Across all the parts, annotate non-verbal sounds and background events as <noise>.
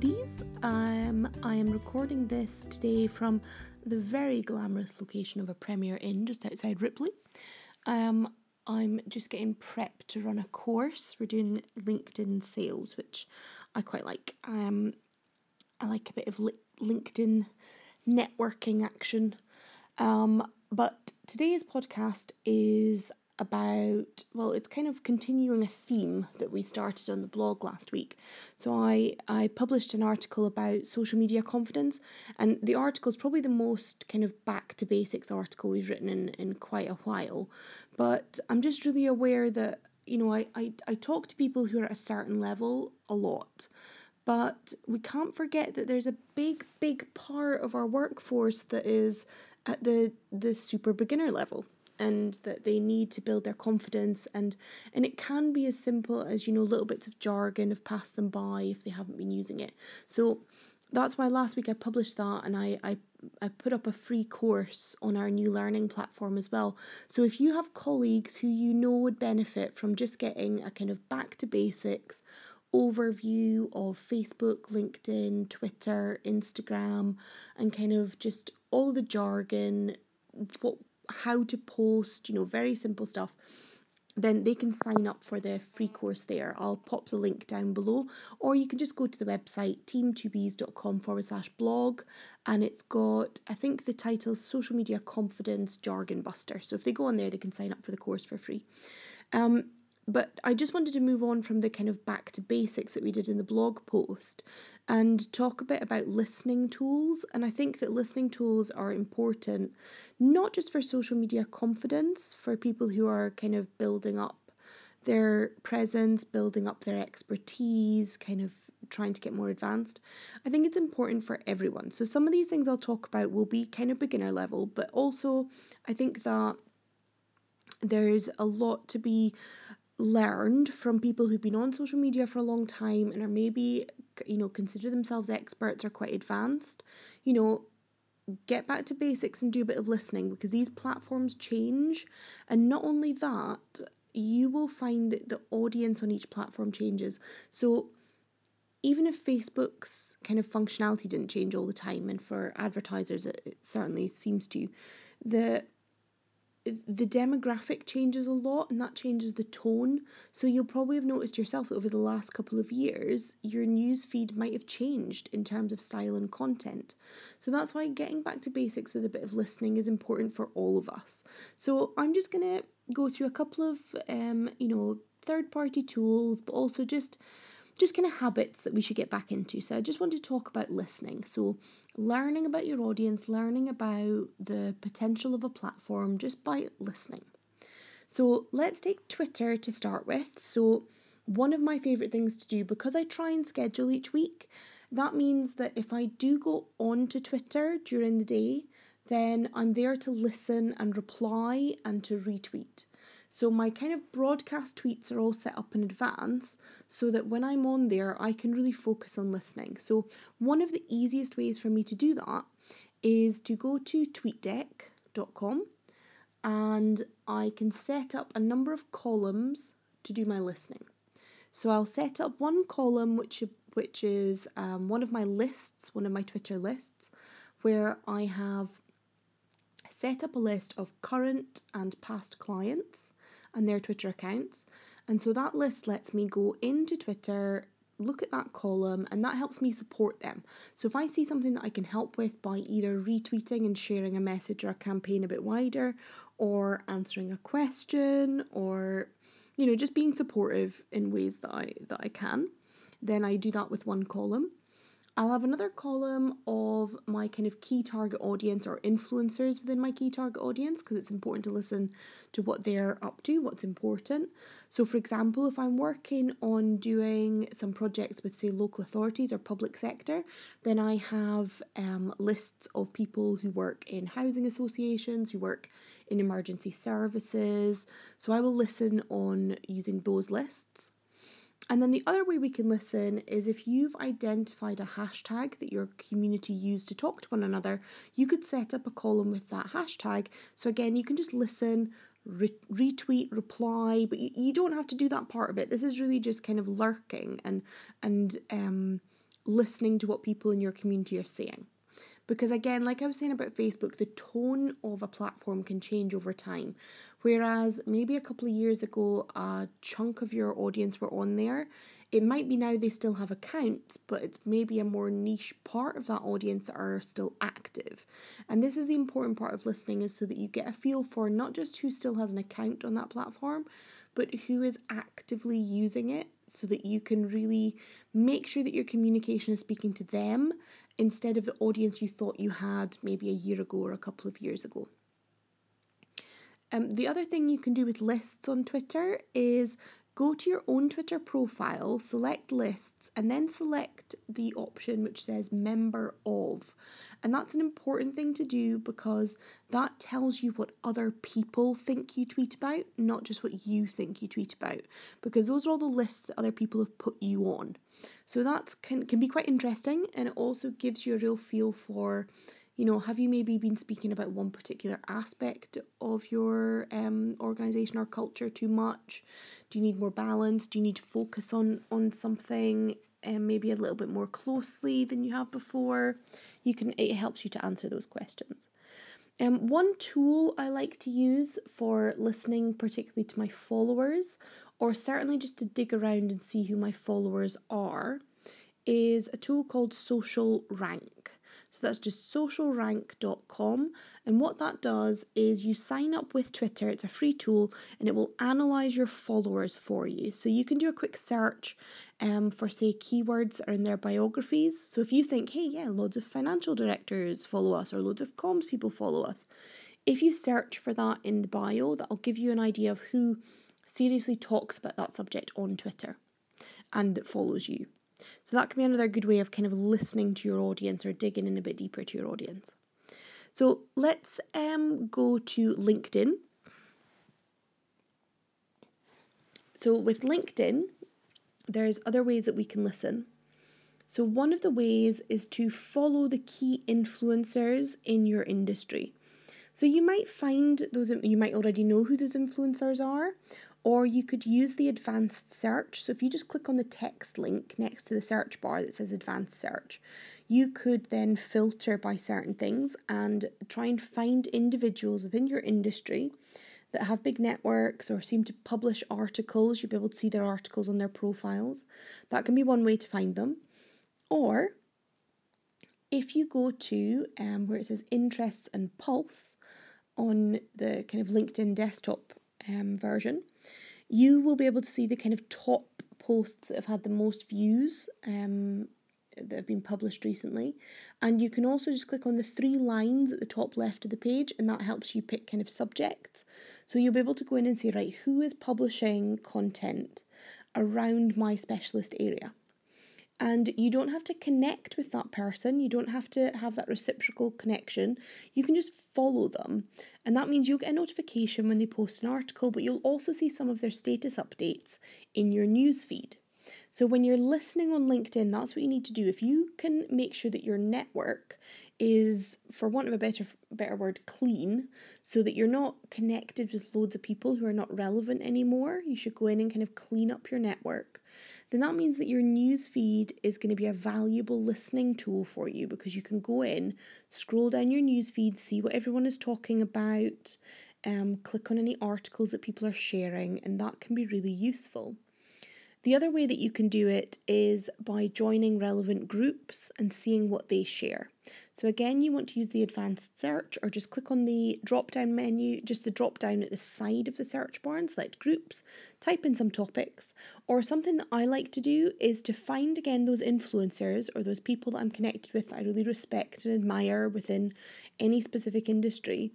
buddies. Um, I am recording this today from the very glamorous location of a Premier Inn just outside Ripley. Um, I'm just getting prepped to run a course. We're doing LinkedIn sales, which I quite like. Um, I like a bit of li- LinkedIn networking action. Um, but today's podcast is about well it's kind of continuing a theme that we started on the blog last week. So i i published an article about social media confidence and the article is probably the most kind of back to basics article we've written in in quite a while. But i'm just really aware that you know i i, I talk to people who are at a certain level a lot but we can't forget that there's a big big part of our workforce that is at the the super beginner level and that they need to build their confidence and and it can be as simple as you know little bits of jargon have passed them by if they haven't been using it so that's why last week I published that and I, I I put up a free course on our new learning platform as well. So if you have colleagues who you know would benefit from just getting a kind of back to basics overview of Facebook, LinkedIn, Twitter, Instagram, and kind of just all the jargon, what how to post, you know, very simple stuff, then they can sign up for the free course there. I'll pop the link down below, or you can just go to the website teamtwobees.com forward slash blog, and it's got, I think the title Social Media Confidence Jargon Buster. So if they go on there, they can sign up for the course for free. Um, but I just wanted to move on from the kind of back to basics that we did in the blog post and talk a bit about listening tools. And I think that listening tools are important, not just for social media confidence, for people who are kind of building up their presence, building up their expertise, kind of trying to get more advanced. I think it's important for everyone. So, some of these things I'll talk about will be kind of beginner level, but also I think that there's a lot to be learned from people who've been on social media for a long time and are maybe you know consider themselves experts or quite advanced you know get back to basics and do a bit of listening because these platforms change. And not only that you will find that the audience on each platform changes. So even if Facebook's kind of functionality didn't change all the time, and for advertisers it, it certainly seems to, the the demographic changes a lot and that changes the tone. So you'll probably have noticed yourself that over the last couple of years, your news feed might have changed in terms of style and content. So that's why getting back to basics with a bit of listening is important for all of us. So I'm just gonna go through a couple of um, you know, third party tools, but also just just kind of habits that we should get back into. So I just want to talk about listening. So learning about your audience, learning about the potential of a platform just by listening. So let's take Twitter to start with. So one of my favorite things to do because I try and schedule each week, that means that if I do go on to Twitter during the day, then I'm there to listen and reply and to retweet. So my kind of broadcast tweets are all set up in advance so that when I'm on there, I can really focus on listening. So one of the easiest ways for me to do that is to go to tweetdeck.com and I can set up a number of columns to do my listening. So I'll set up one column which which is um, one of my lists, one of my Twitter lists, where I have set up a list of current and past clients and their Twitter accounts. And so that list lets me go into Twitter, look at that column, and that helps me support them. So if I see something that I can help with by either retweeting and sharing a message or a campaign a bit wider, or answering a question, or you know, just being supportive in ways that I that I can, then I do that with one column. I'll have another column of my kind of key target audience or influencers within my key target audience because it's important to listen to what they're up to, what's important. So, for example, if I'm working on doing some projects with, say, local authorities or public sector, then I have um, lists of people who work in housing associations, who work in emergency services. So, I will listen on using those lists. And then the other way we can listen is if you've identified a hashtag that your community used to talk to one another, you could set up a column with that hashtag. So again, you can just listen, re- retweet, reply, but you, you don't have to do that part of it. This is really just kind of lurking and and um listening to what people in your community are saying. Because again, like I was saying about Facebook, the tone of a platform can change over time. Whereas maybe a couple of years ago, a chunk of your audience were on there. It might be now they still have accounts, but it's maybe a more niche part of that audience that are still active. And this is the important part of listening is so that you get a feel for not just who still has an account on that platform, but who is actively using it so that you can really make sure that your communication is speaking to them instead of the audience you thought you had maybe a year ago or a couple of years ago. Um, the other thing you can do with lists on Twitter is go to your own Twitter profile, select lists, and then select the option which says member of. And that's an important thing to do because that tells you what other people think you tweet about, not just what you think you tweet about. Because those are all the lists that other people have put you on. So that can, can be quite interesting and it also gives you a real feel for you know, have you maybe been speaking about one particular aspect of your um, organization or culture too much? Do you need more balance? Do you need to focus on on something um, maybe a little bit more closely than you have before? You can it helps you to answer those questions. Um, one tool I like to use for listening, particularly to my followers, or certainly just to dig around and see who my followers are, is a tool called Social Rank. So that's just socialrank.com. And what that does is you sign up with Twitter, it's a free tool, and it will analyze your followers for you. So you can do a quick search um, for, say, keywords that are in their biographies. So if you think, hey, yeah, loads of financial directors follow us, or loads of comms people follow us, if you search for that in the bio, that'll give you an idea of who seriously talks about that subject on Twitter and that follows you. So that can be another good way of kind of listening to your audience or digging in a bit deeper to your audience. So let's um, go to LinkedIn. So with LinkedIn, there's other ways that we can listen. So one of the ways is to follow the key influencers in your industry. So you might find those you might already know who those influencers are, or you could use the advanced search. So if you just click on the text link next to the search bar that says advanced search, you could then filter by certain things and try and find individuals within your industry that have big networks or seem to publish articles. You'll be able to see their articles on their profiles. That can be one way to find them. Or if you go to um, where it says interests and pulse on the kind of LinkedIn desktop um, version, you will be able to see the kind of top posts that have had the most views um, that have been published recently. And you can also just click on the three lines at the top left of the page, and that helps you pick kind of subjects. So you'll be able to go in and say, right, who is publishing content around my specialist area? And you don't have to connect with that person. You don't have to have that reciprocal connection. You can just follow them. And that means you'll get a notification when they post an article, but you'll also see some of their status updates in your news feed. So when you're listening on LinkedIn, that's what you need to do. If you can make sure that your network is, for want of a better better word, clean, so that you're not connected with loads of people who are not relevant anymore, you should go in and kind of clean up your network then that means that your news feed is going to be a valuable listening tool for you because you can go in, scroll down your news feed, see what everyone is talking about, um, click on any articles that people are sharing, and that can be really useful. The other way that you can do it is by joining relevant groups and seeing what they share. So again, you want to use the advanced search or just click on the drop down menu, just the drop down at the side of the search bar and select groups, type in some topics. Or something that I like to do is to find again those influencers or those people that I'm connected with that I really respect and admire within any specific industry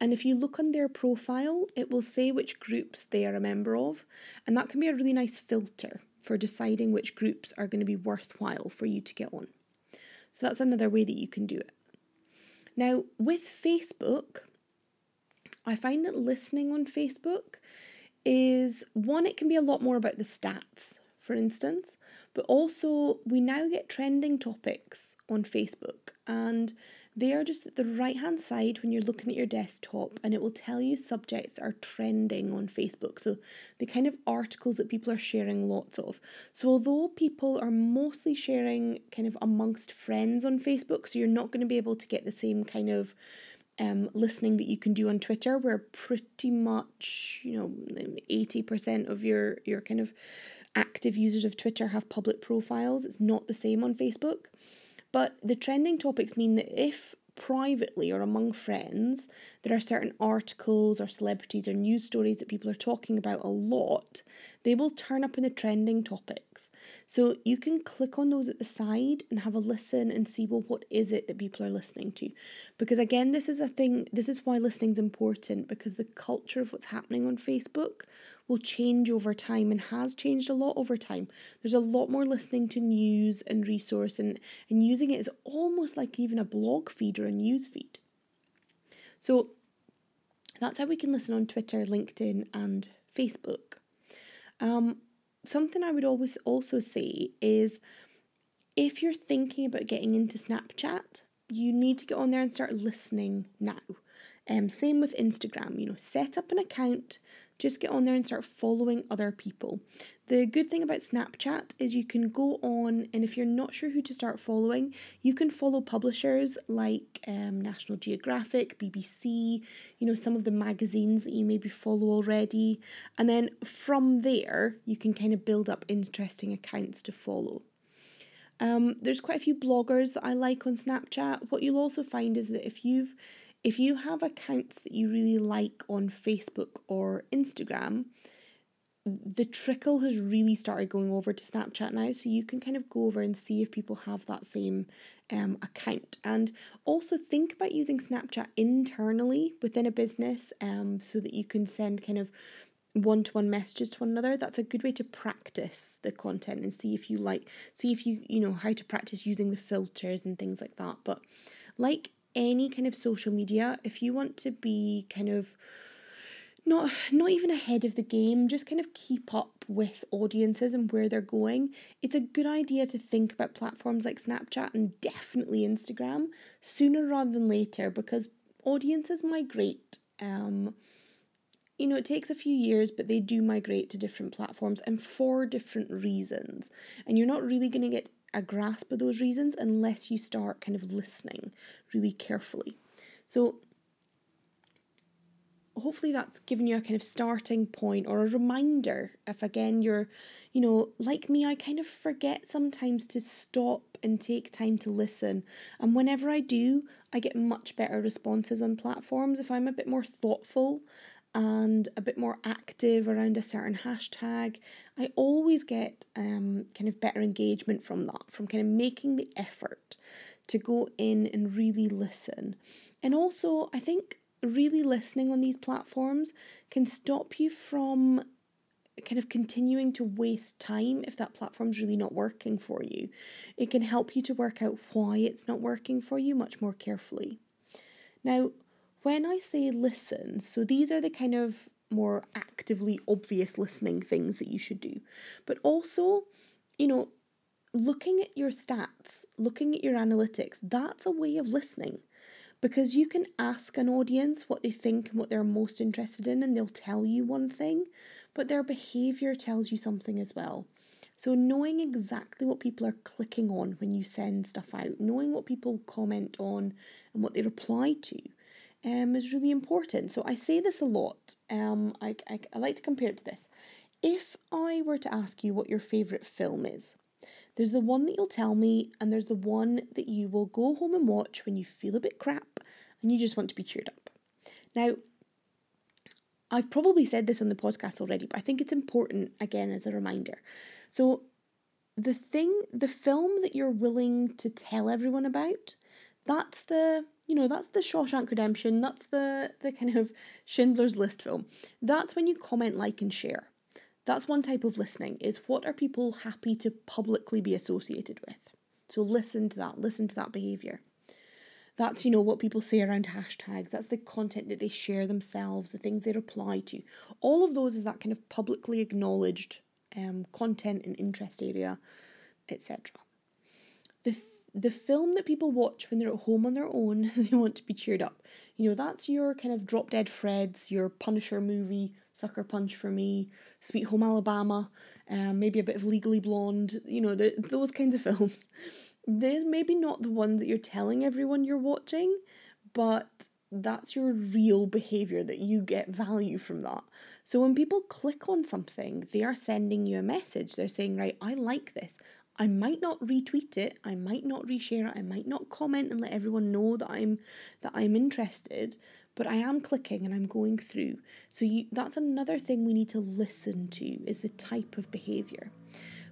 and if you look on their profile, it will say which groups they are a member of. And that can be a really nice filter for deciding which groups are going to be worthwhile for you to get on. So that's another way that you can do it. Now, with Facebook, I find that listening on Facebook is one, it can be a lot more about the stats, for instance, but also we now get trending topics on Facebook. And They are just at the right hand side when you're looking at your desktop, and it will tell you subjects are trending on Facebook. So, the kind of articles that people are sharing lots of. So, although people are mostly sharing kind of amongst friends on Facebook, so you're not going to be able to get the same kind of um, listening that you can do on Twitter, where pretty much, you know, 80% of your, your kind of active users of Twitter have public profiles. It's not the same on Facebook. But the trending topics mean that if privately or among friends there are certain articles or celebrities or news stories that people are talking about a lot, they will turn up in the trending topics. So you can click on those at the side and have a listen and see, well, what is it that people are listening to? Because again, this is a thing, this is why listening is important because the culture of what's happening on Facebook will change over time and has changed a lot over time. There's a lot more listening to news and resource and, and using it as almost like even a blog feed or a news feed. So that's how we can listen on Twitter, LinkedIn, and Facebook. Um, something I would always also say is if you're thinking about getting into Snapchat, you need to get on there and start listening now. Um, same with Instagram, you know, set up an account, just get on there and start following other people. The good thing about Snapchat is you can go on, and if you're not sure who to start following, you can follow publishers like um, National Geographic, BBC, you know, some of the magazines that you maybe follow already. And then from there, you can kind of build up interesting accounts to follow. Um, there's quite a few bloggers that I like on Snapchat. What you'll also find is that if you've if you have accounts that you really like on Facebook or Instagram, the trickle has really started going over to Snapchat now. So you can kind of go over and see if people have that same um, account. And also think about using Snapchat internally within a business um, so that you can send kind of one to one messages to one another that's a good way to practice the content and see if you like see if you you know how to practice using the filters and things like that but like any kind of social media, if you want to be kind of not not even ahead of the game, just kind of keep up with audiences and where they're going, it's a good idea to think about platforms like Snapchat and definitely Instagram sooner rather than later because audiences migrate. Um, you know, it takes a few years, but they do migrate to different platforms and for different reasons. And you're not really going to get a grasp of those reasons unless you start kind of listening really carefully. So, hopefully, that's given you a kind of starting point or a reminder. If again you're, you know, like me, I kind of forget sometimes to stop and take time to listen. And whenever I do, I get much better responses on platforms if I'm a bit more thoughtful and a bit more active around a certain hashtag, I always get um, kind of better engagement from that, from kind of making the effort to go in and really listen. And also, I think really listening on these platforms can stop you from kind of continuing to waste time if that platform's really not working for you. It can help you to work out why it's not working for you much more carefully. Now, when I say listen, so these are the kind of more actively obvious listening things that you should do, but also, you know, looking at your stats, looking at your analytics, that's a way of listening because you can ask an audience what they think and what they're most interested in, and they'll tell you one thing, but their behavior tells you something as well. So, knowing exactly what people are clicking on when you send stuff out, knowing what people comment on and what they reply to, um, is really important. So I say this a lot. Um, I, I, I like to compare it to this. If I were to ask you what your favourite film is, there's the one that you'll tell me, and there's the one that you will go home and watch when you feel a bit crap and you just want to be cheered up. Now, I've probably said this on the podcast already, but I think it's important again as a reminder. So, the thing, the film that you're willing to tell everyone about, that's the you know, that's the Shawshank Redemption, that's the the kind of Schindler's List film. That's when you comment, like, and share. That's one type of listening, is what are people happy to publicly be associated with? So listen to that, listen to that behaviour. That's, you know, what people say around hashtags. That's the content that they share themselves, the things they reply to. All of those is that kind of publicly acknowledged um, content and interest area, etc. The th- the film that people watch when they're at home on their own, <laughs> they want to be cheered up. You know, that's your kind of drop dead Freds, your Punisher movie, Sucker Punch for me, Sweet Home Alabama, um, maybe a bit of Legally Blonde, you know, the, those kinds of <laughs> films. They're maybe not the ones that you're telling everyone you're watching, but that's your real behavior that you get value from that. So when people click on something, they are sending you a message. They're saying, right, I like this. I might not retweet it, I might not reshare it, I might not comment and let everyone know that I'm that I'm interested, but I am clicking and I'm going through. So you that's another thing we need to listen to is the type of behavior.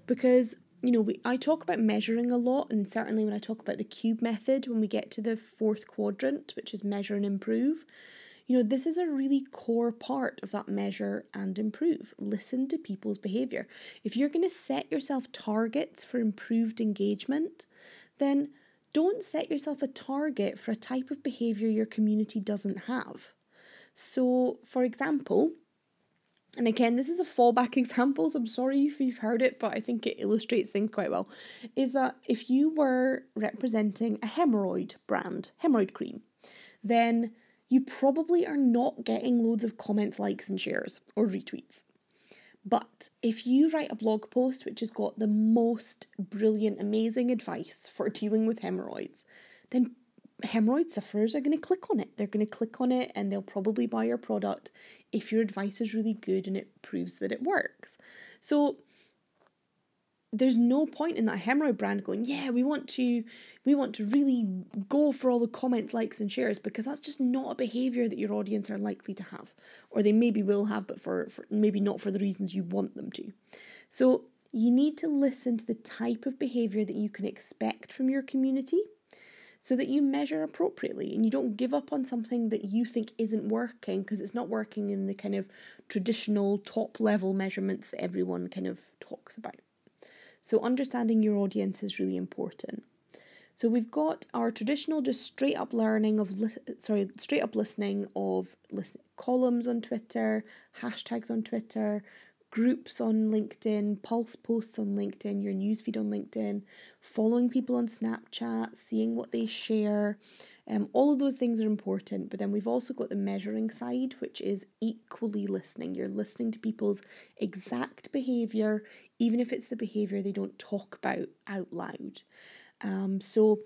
Because you know, we, I talk about measuring a lot, and certainly when I talk about the cube method, when we get to the fourth quadrant, which is measure and improve, you know, this is a really core part of that measure and improve. Listen to people's behavior. If you're going to set yourself targets for improved engagement, then don't set yourself a target for a type of behavior your community doesn't have. So, for example, and again, this is a fallback <laughs> example, so I'm sorry if you've heard it, but I think it illustrates things quite well. Is that if you were representing a hemorrhoid brand, hemorrhoid cream, then you probably are not getting loads of comments, likes, and shares or retweets. But if you write a blog post which has got the most brilliant, amazing advice for dealing with hemorrhoids, then hemorrhoid sufferers are going to click on it. They're going to click on it and they'll probably buy your product if your advice is really good and it proves that it works. So there's no point in that hemorrhoid brand going, yeah, we want to we want to really go for all the comments, likes, and shares because that's just not a behavior that your audience are likely to have. Or they maybe will have, but for, for maybe not for the reasons you want them to. So you need to listen to the type of behavior that you can expect from your community so that you measure appropriately and you don't give up on something that you think isn't working because it's not working in the kind of traditional top level measurements that everyone kind of talks about. So, understanding your audience is really important. So we've got our traditional just straight up learning of li- sorry straight up listening of listen- columns on Twitter, hashtags on Twitter, groups on LinkedIn, pulse posts on LinkedIn, your newsfeed on LinkedIn, following people on Snapchat, seeing what they share. Um, all of those things are important, but then we've also got the measuring side, which is equally listening. You're listening to people's exact behavior, even if it's the behavior they don't talk about out loud. Um, so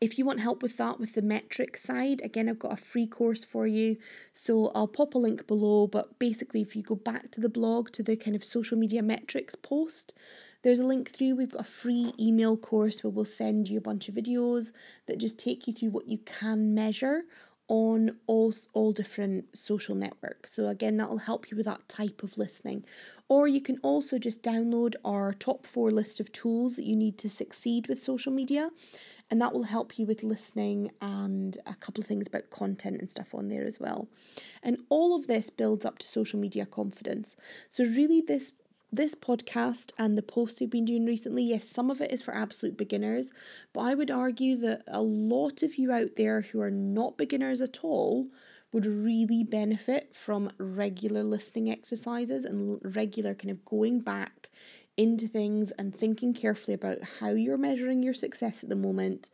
if you want help with that, with the metric side, again, I've got a free course for you. So I'll pop a link below. But basically, if you go back to the blog, to the kind of social media metrics post, there's a link through. We've got a free email course where we'll send you a bunch of videos that just take you through what you can measure on all, all different social networks. So, again, that will help you with that type of listening. Or you can also just download our top four list of tools that you need to succeed with social media. And that will help you with listening and a couple of things about content and stuff on there as well. And all of this builds up to social media confidence. So, really, this this podcast and the posts we've been doing recently, yes, some of it is for absolute beginners, but I would argue that a lot of you out there who are not beginners at all would really benefit from regular listening exercises and regular kind of going back into things and thinking carefully about how you're measuring your success at the moment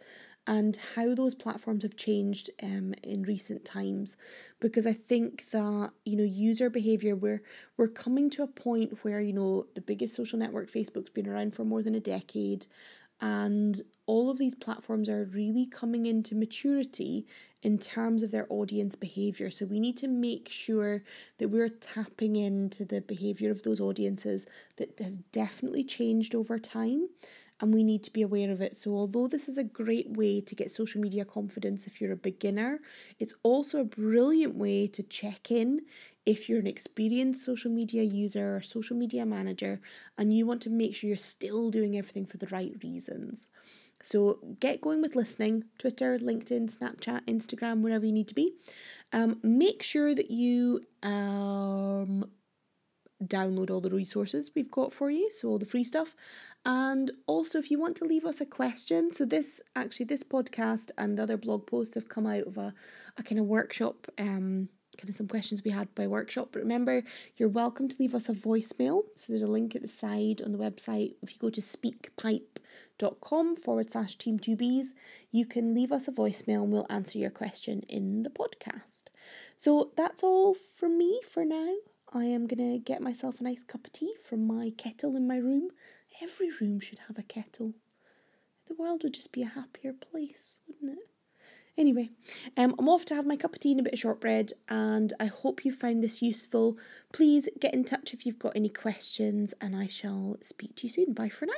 and how those platforms have changed um, in recent times because i think that you know user behavior we're we're coming to a point where you know the biggest social network facebook's been around for more than a decade and all of these platforms are really coming into maturity in terms of their audience behavior. So we need to make sure that we're tapping into the behavior of those audiences that has definitely changed over time and we need to be aware of it. So, although this is a great way to get social media confidence if you're a beginner, it's also a brilliant way to check in if you're an experienced social media user or social media manager and you want to make sure you're still doing everything for the right reasons. So get going with listening Twitter, LinkedIn, Snapchat, Instagram, wherever you need to be. Um, make sure that you um, download all the resources we've got for you, so all the free stuff. And also, if you want to leave us a question, so this actually, this podcast and the other blog posts have come out of a, a kind of workshop. Um, kind of some questions we had by workshop. But remember, you're welcome to leave us a voicemail. So there's a link at the side on the website. If you go to speakpipe anchor.com forward slash teamtwobees, you can leave us a voicemail and we'll answer your question in the podcast. So that's all from me for now. I am going to get myself a nice cup of tea from my kettle in my room. Every room should have a kettle. The world would just be a happier place, wouldn't it? Anyway, um, I'm off to have my cup of tea and a bit of shortbread, and I hope you found this useful. Please get in touch if you've got any questions, and I shall speak to you soon. Bye for now.